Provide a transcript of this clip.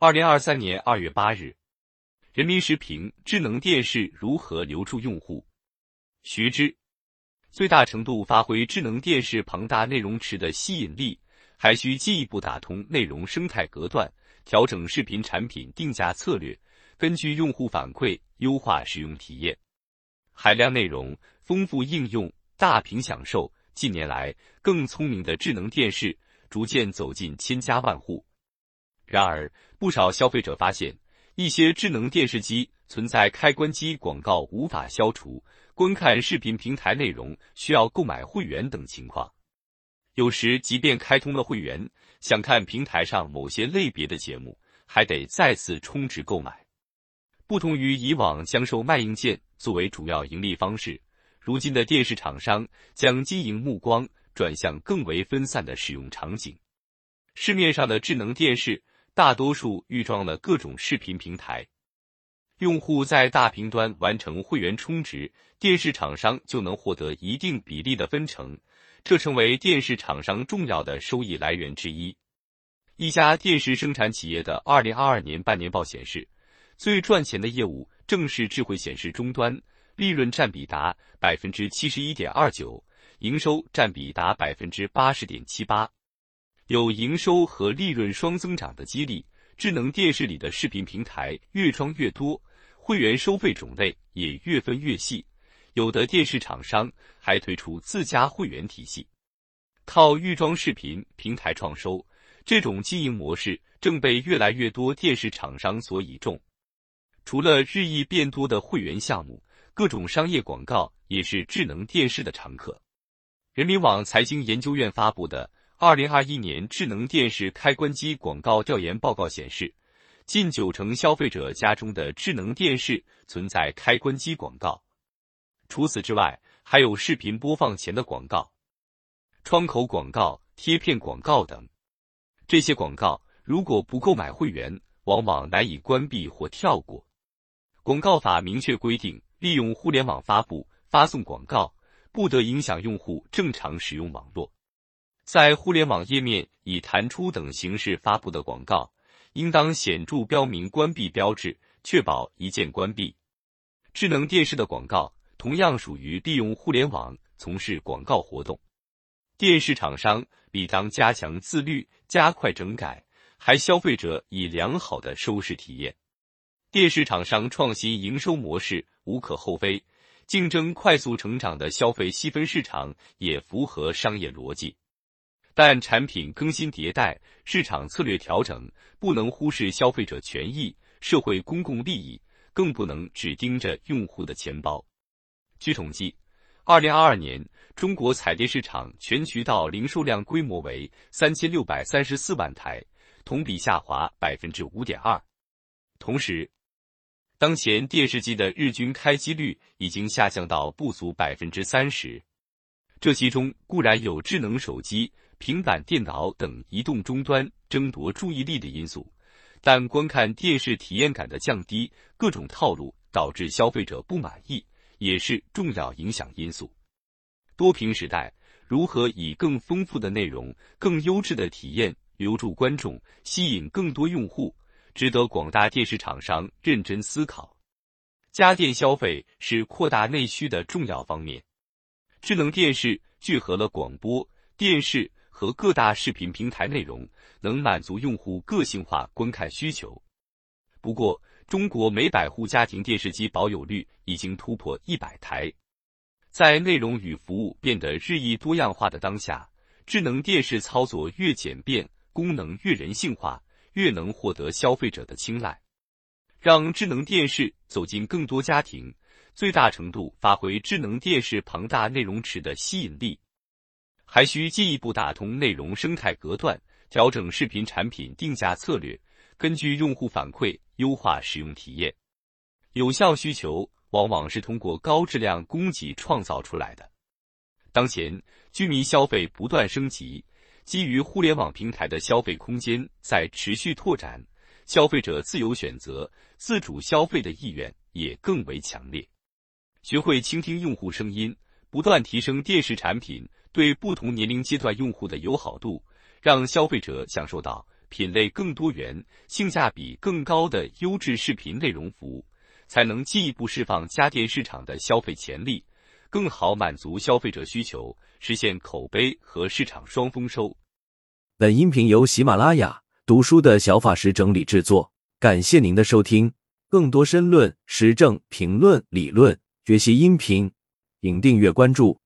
二零二三年二月八日，人民时评：智能电视如何留住用户？须知，最大程度发挥智能电视庞大内容池的吸引力，还需进一步打通内容生态隔断，调整视频产品定价策略，根据用户反馈优化使用体验。海量内容、丰富应用、大屏享受。近年来，更聪明的智能电视逐渐走进千家万户。然而，不少消费者发现，一些智能电视机存在开关机广告无法消除、观看视频平台内容需要购买会员等情况。有时，即便开通了会员，想看平台上某些类别的节目，还得再次充值购买。不同于以往将售卖硬件作为主要盈利方式。如今的电视厂商将经营目光转向更为分散的使用场景。市面上的智能电视大多数预装了各种视频平台，用户在大屏端完成会员充值，电视厂商就能获得一定比例的分成，这成为电视厂商重要的收益来源之一。一家电视生产企业的二零二二年半年报显示，最赚钱的业务正是智慧显示终端。利润占比达百分之七十一点二九，营收占比达百分之八十点七八，有营收和利润双增长的激励。智能电视里的视频平台越装越多，会员收费种类也越分越细，有的电视厂商还推出自家会员体系，靠预装视频平台创收。这种经营模式正被越来越多电视厂商所倚重。除了日益变多的会员项目。各种商业广告也是智能电视的常客。人民网财经研究院发布的《二零二一年智能电视开关机广告调研报告》显示，近九成消费者家中的智能电视存在开关机广告。除此之外，还有视频播放前的广告、窗口广告、贴片广告等。这些广告如果不购买会员，往往难以关闭或跳过。广告法明确规定。利用互联网发布、发送广告，不得影响用户正常使用网络。在互联网页面以弹出等形式发布的广告，应当显著标明关闭标志，确保一键关闭。智能电视的广告同样属于利用互联网从事广告活动。电视厂商理当加强自律，加快整改，还消费者以良好的收视体验。电视厂商创新营收模式无可厚非，竞争快速成长的消费细分市场也符合商业逻辑。但产品更新迭代、市场策略调整不能忽视消费者权益、社会公共利益，更不能只盯着用户的钱包。据统计，二零二二年中国彩电市场全渠道零售量规模为三千六百三十四万台，同比下滑百分之五点二。同时，当前电视机的日均开机率已经下降到不足百分之三十，这其中固然有智能手机、平板电脑等移动终端争夺注意力的因素，但观看电视体验感的降低、各种套路导致消费者不满意，也是重要影响因素。多屏时代，如何以更丰富的内容、更优质的体验留住观众，吸引更多用户？值得广大电视厂商认真思考。家电消费是扩大内需的重要方面，智能电视聚合了广播电视和各大视频平台内容，能满足用户个性化观看需求。不过，中国每百户家庭电视机保有率已经突破一百台。在内容与服务变得日益多样化的当下，智能电视操作越简便，功能越人性化。越能获得消费者的青睐，让智能电视走进更多家庭，最大程度发挥智能电视庞大内容池的吸引力，还需进一步打通内容生态隔断，调整视频产品定价策略，根据用户反馈优化使用体验。有效需求往往是通过高质量供给创造出来的。当前，居民消费不断升级。基于互联网平台的消费空间在持续拓展，消费者自由选择、自主消费的意愿也更为强烈。学会倾听用户声音，不断提升电视产品对不同年龄阶段用户的友好度，让消费者享受到品类更多元、性价比更高的优质视频内容服务，才能进一步释放家电市场的消费潜力，更好满足消费者需求，实现口碑和市场双丰收。本音频由喜马拉雅读书的小法师整理制作，感谢您的收听。更多深论、时政评论、理论学习音频，请订阅关注。